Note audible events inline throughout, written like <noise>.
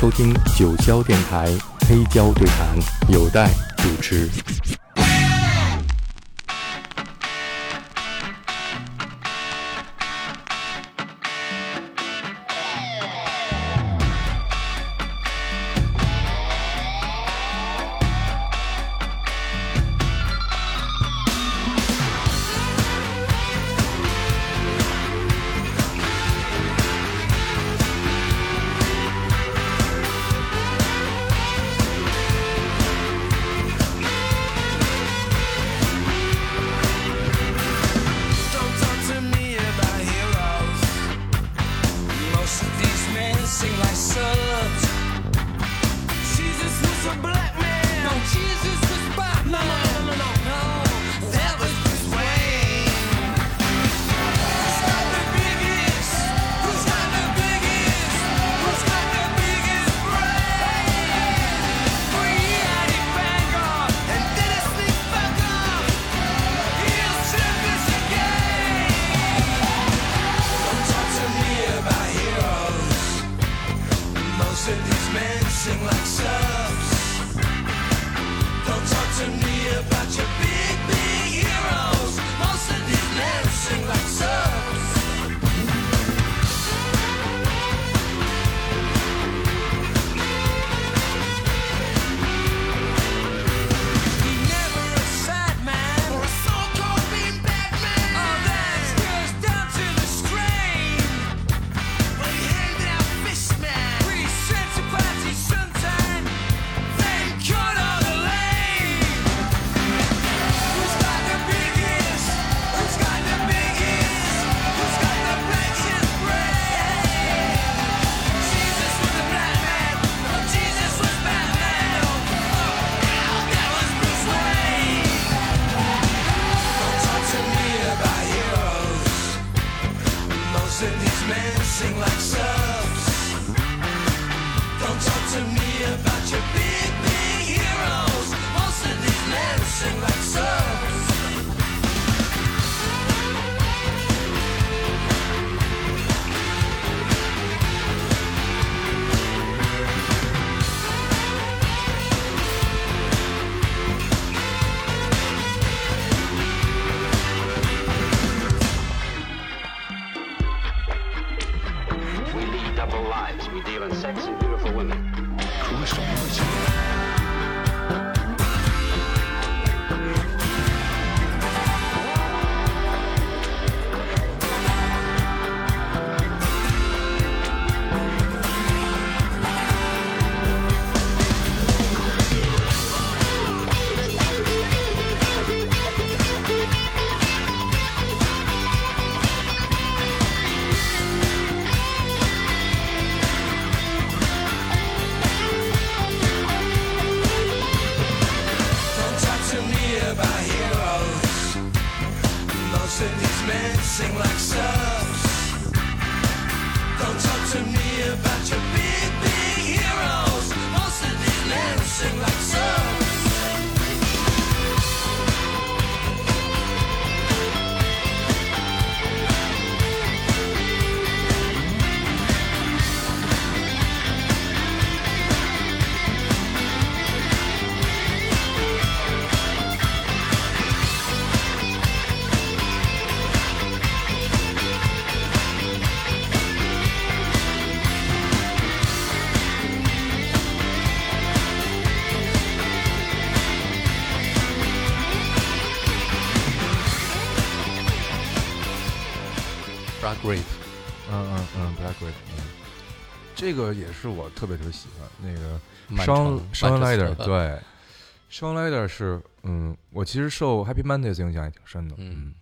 收听九霄电台黑胶对谈，有待主持。sing like so. 这个也是我特别特别喜欢那个双双 Lider，对，双 Lider 是嗯，我其实受 Happy Mondays 影响也挺深的，嗯，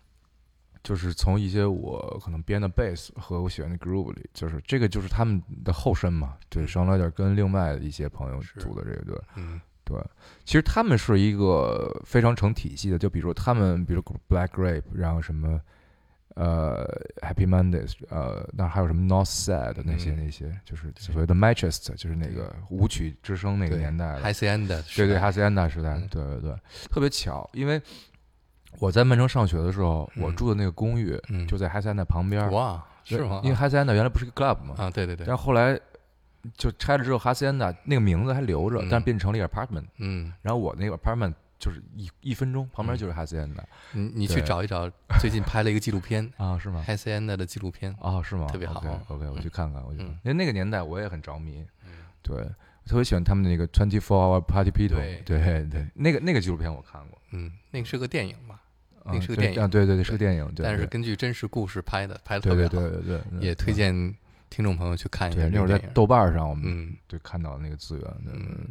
就是从一些我可能编的 bass 和我喜欢的 groove 里，就是这个就是他们的后身嘛，对，双 Lider 跟另外一些朋友组的这个队，嗯，对，其实他们是一个非常成体系的，就比如他们，比如 Black Grape，然后什么。呃，Happy Mondays，呃，那还有什么 North Side 那些那些，就是所谓的 Manchester，就是那个舞曲之声那个年代 e n 对对 c i e n d 时代，对对对，特别巧，因为我在曼城上学的时候，我住的那个公寓就在 c i e n d 旁边，哇，是吗？因为 c i e n d 原来不是个 club 嘛，啊，对对对，但后来就拆了之后，哈斯安娜那个名字还留着，但是变成了一个 apartment。嗯，然后我那个 apartment 就是一一分钟旁边就是 Hacienda。你你去找一找，最近拍了一个纪录片，Hasenda 的纪录片啊？是吗？特别好。OK，我去看看。我觉得，因为那个年代我也很着迷。对，我特别喜欢他们那个 Twenty Four Hour Party People。对对对，那个那个纪录片我看过。嗯，那个是个电影吧？那个是个电影啊？对对对，是个电影。但是根据真实故事拍的，拍的特别好。对对对对，也推荐听众朋友去看一下。那会儿在豆瓣上，我们嗯，对看到那个资源。嗯。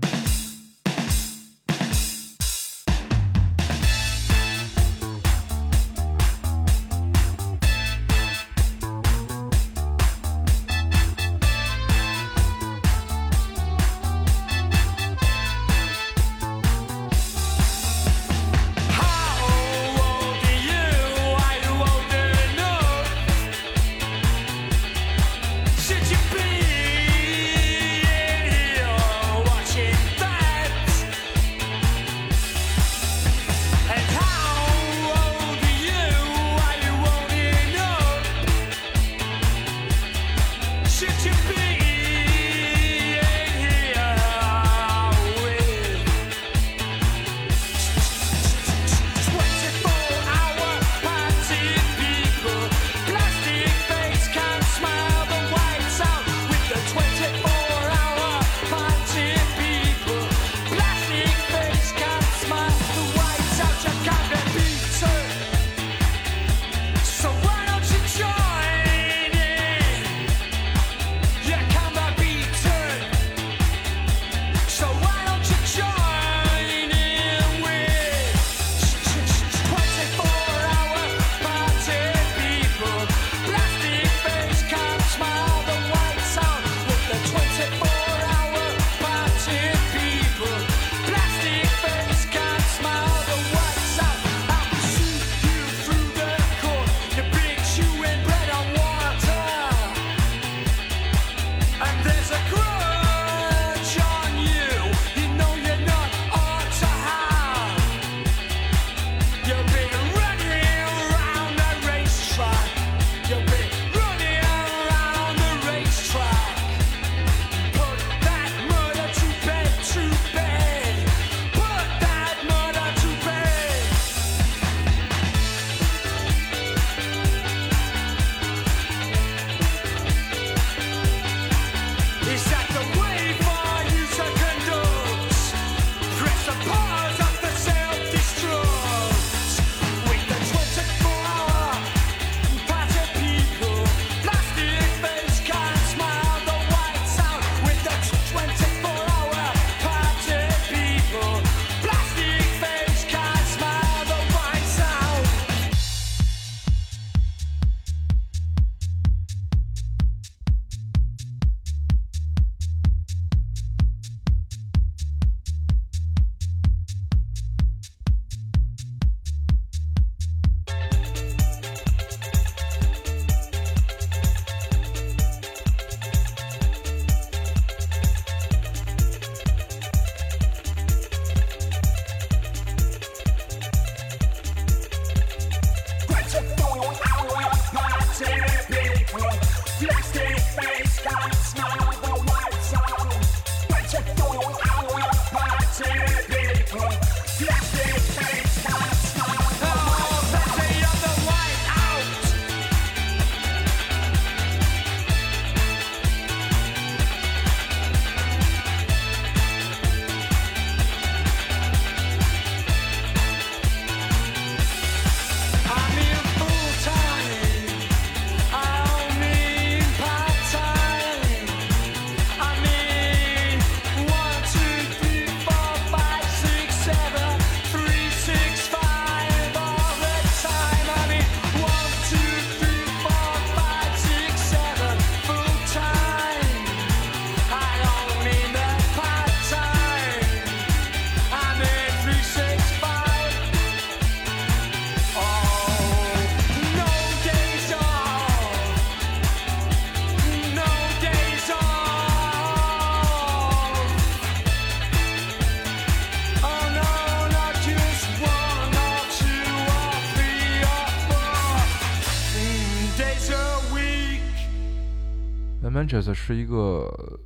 Manchester 是一个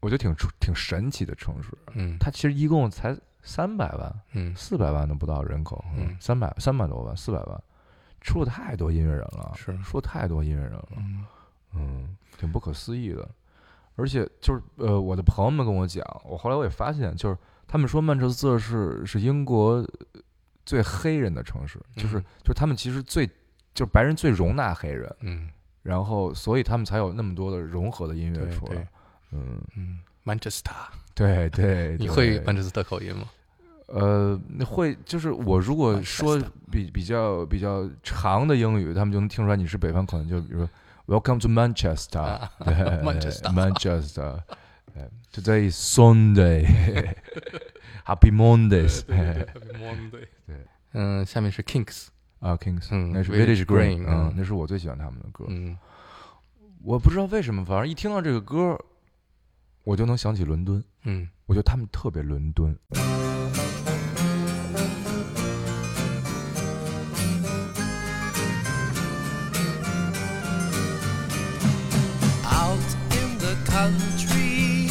我觉得挺挺神奇的城市。嗯，它其实一共才三百万，嗯，四百万都不到人口，嗯，三百三百多万，四百万，出了太多音乐人了，是。出了太多音乐人了，嗯。嗯，挺不可思议的。而且就是呃，我的朋友们跟我讲，我后来我也发现，就是他们说曼彻斯特是是英国最黑人的城市，就是就是他们其实最就是白人最容纳黑人，嗯，然后所以他们才有那么多的融合的音乐出来，嗯嗯，曼彻斯特，对对，你会曼彻斯特口音吗？呃，会就是我如果说比比较比较长的英语，他们就能听出来你是北方口音，就比如说。Welcome to Manchester. Manchester. Manchester. Today is Sunday. Happy Mondays. Happy Monday. 对，嗯，下面是 Kings 啊，Kings，嗯，那是 Village Green，嗯，那是我最喜欢他们的歌。嗯，我不知道为什么，反正一听到这个歌，我就能想起伦敦。嗯，我觉得他们特别伦敦。country,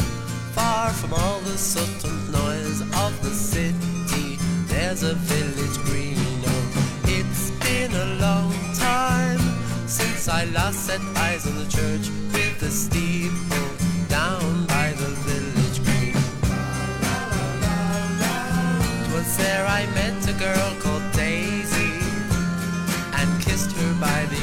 far from all the subtle noise of the city. There's a village long time since I last set eyes on the church with the steeple down by the village green. Twas there I met a girl called Daisy and kissed her by the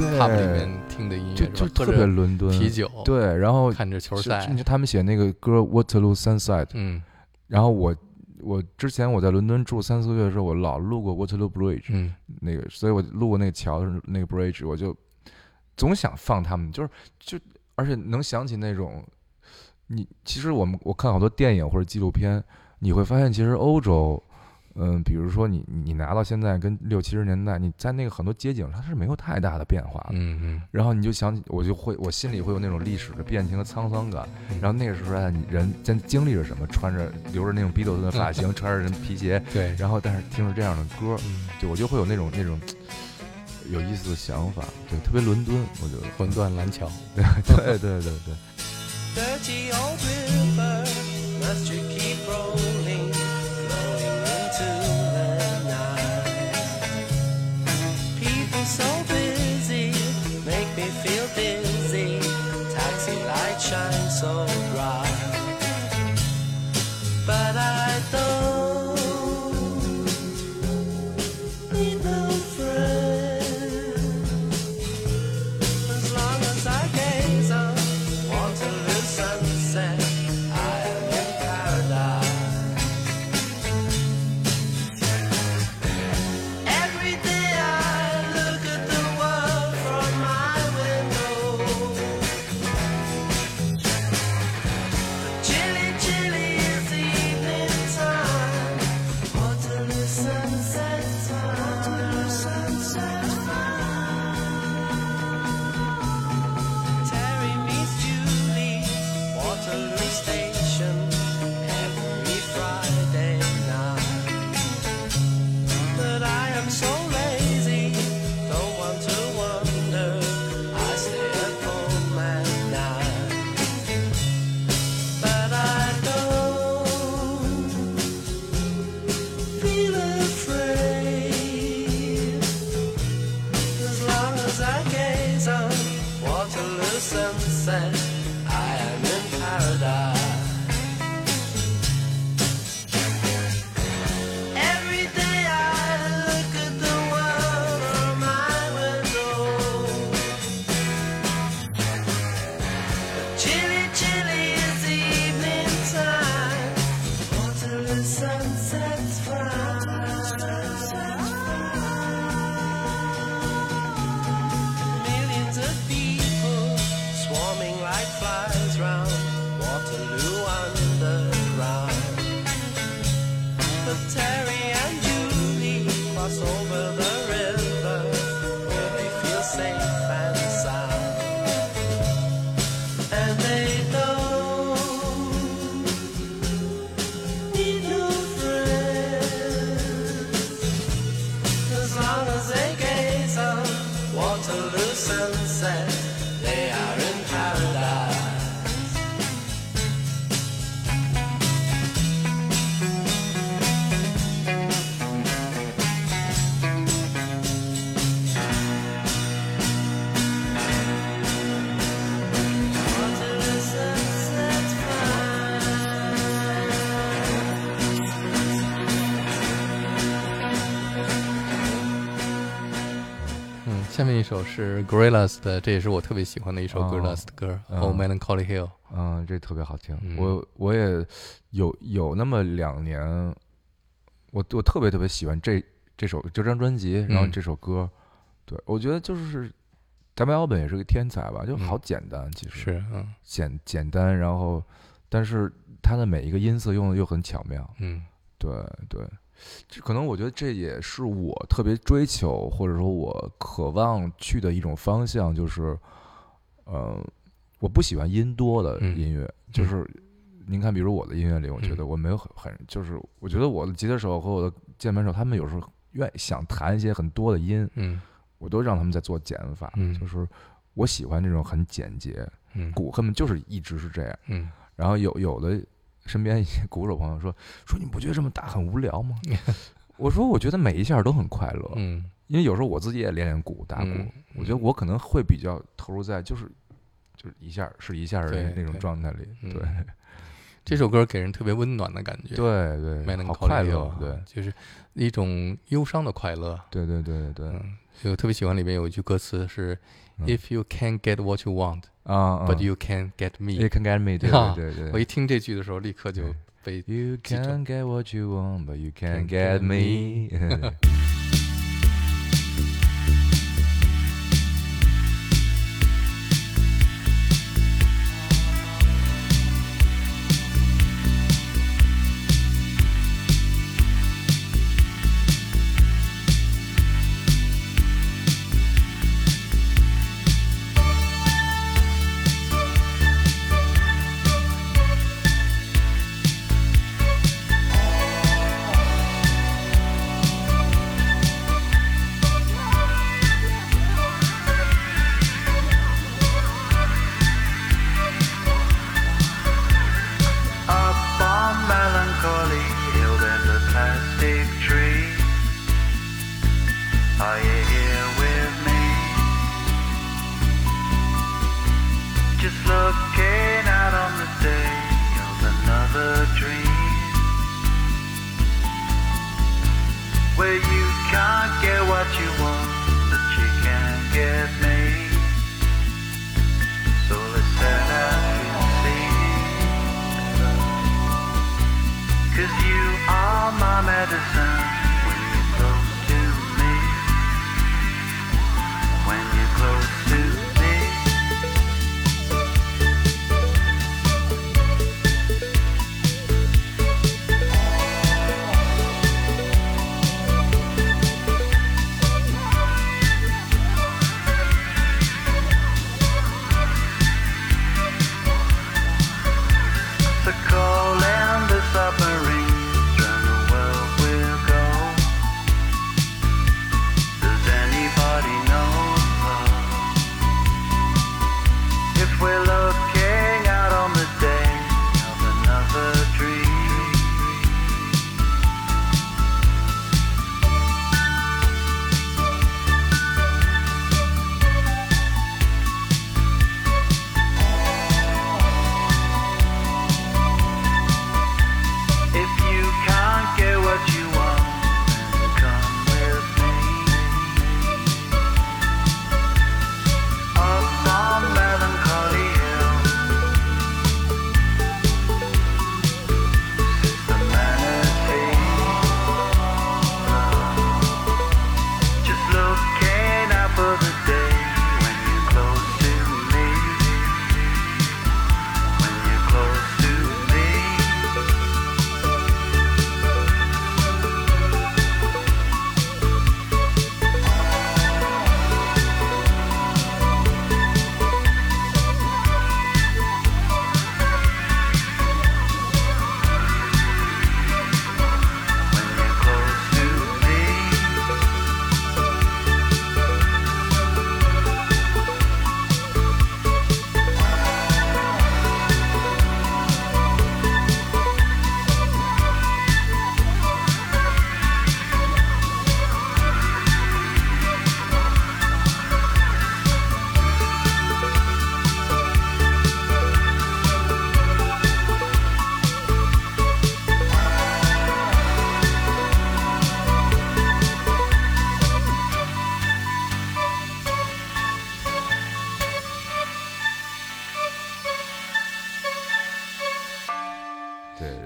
对，他们里面听的音乐就就特别伦敦。啤酒，，对，然后看着球就赛。就，他们写那个歌《Waterloo Sunset》，嗯。然后我我之前我在伦敦住三四个月的时候，我老路过 Waterloo Bridge，、嗯。那个，所以我路过那个桥那个 bridge，我就总想放他们，就是就而且能想起那种，你其实我们我看好多电影或者纪录片，你会发现其实欧洲。嗯，比如说你你拿到现在跟六七十年代，你在那个很多街景它是没有太大的变化的，嗯嗯。然后你就想起，我就会，我心里会有那种历史的变迁和沧桑感。然后那个时候啊，你人在经历着什么，穿着留着那种 Beatles 的发型，穿着人皮鞋，对，然后但是听着这样的歌，嗯。对我就会有那种那种有意思的想法，对，特别伦敦，我觉得。魂断蓝桥，<laughs> 对对对对，Dirty to listen, say. 一首是 Gorillaz 的，这也是我特别喜欢的一首哦 Gorillaz 的歌，嗯 Old Melancholy Hill》。嗯，这特别好听。嗯我我也有有那么两年，我我特别特别喜欢这这首这张专辑，然后嗯这首歌。对我觉得就是咱们 Albin 也是个天才吧，就好嗯简单，其实是，嗯简简单，然后但是它的每一个音色用的又很巧妙。嗯对对，这可能我觉得这也是我特别追求或者说我渴望去的一种方向，就是，呃，我不喜欢音多的嗯。音乐，就是您看，比如我的音乐里，我觉得我没有很很，就是我觉得我的吉他手和我的键盘手，他们有时候愿意想弹一些很多的音，嗯。我都让他们在做减法，嗯。就是我喜欢这种很简洁，嗯。鼓根本就是一直是这样。嗯。然后有有的身边一些鼓手朋友说 <laughs> 说你不觉得这么打很无聊吗？<laughs> 我说我觉得每一下都很快乐，嗯。因为有时候我自己也练练鼓打鼓，嗯我觉得我可能会比较投入在就是就是一下是一下的那种状态里，嗯。对。<laughs> 这首歌给人特别温暖的感觉，对对，Melancholy 好快乐，对。就是一种忧伤的快乐。对对对对对。嗯，我特别喜欢里面有一句歌词是嗯 “If you can't get what you want, 啊 but you can get me”。 you can get me，对啊对对对。我一听这句的时候，立刻就被 You 记<laughs> 住 can get what you want, but you can't Can't get get me 。 <laughs>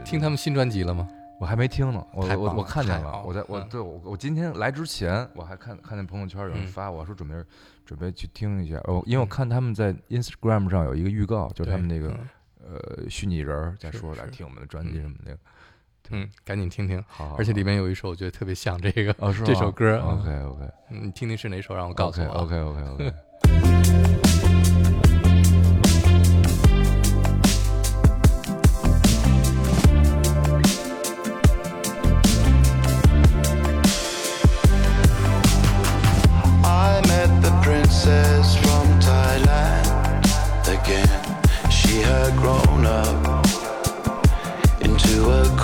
听他们新专辑了吗？我还没听呢，我我我看见了，我在我对我我今天来之前我还看看见朋友圈有人发，我说准备准备去听一下，哦，因为我看他们在 Instagram 上有一个预告，就是他们那个呃虚拟人儿在说来听我们的专辑什么的，嗯，赶紧听听，好，而且里面有一首我觉得特别像这个这首歌，OK OK，你听听是哪首，让我告诉我，OK OK OK。<laughs>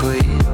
queen.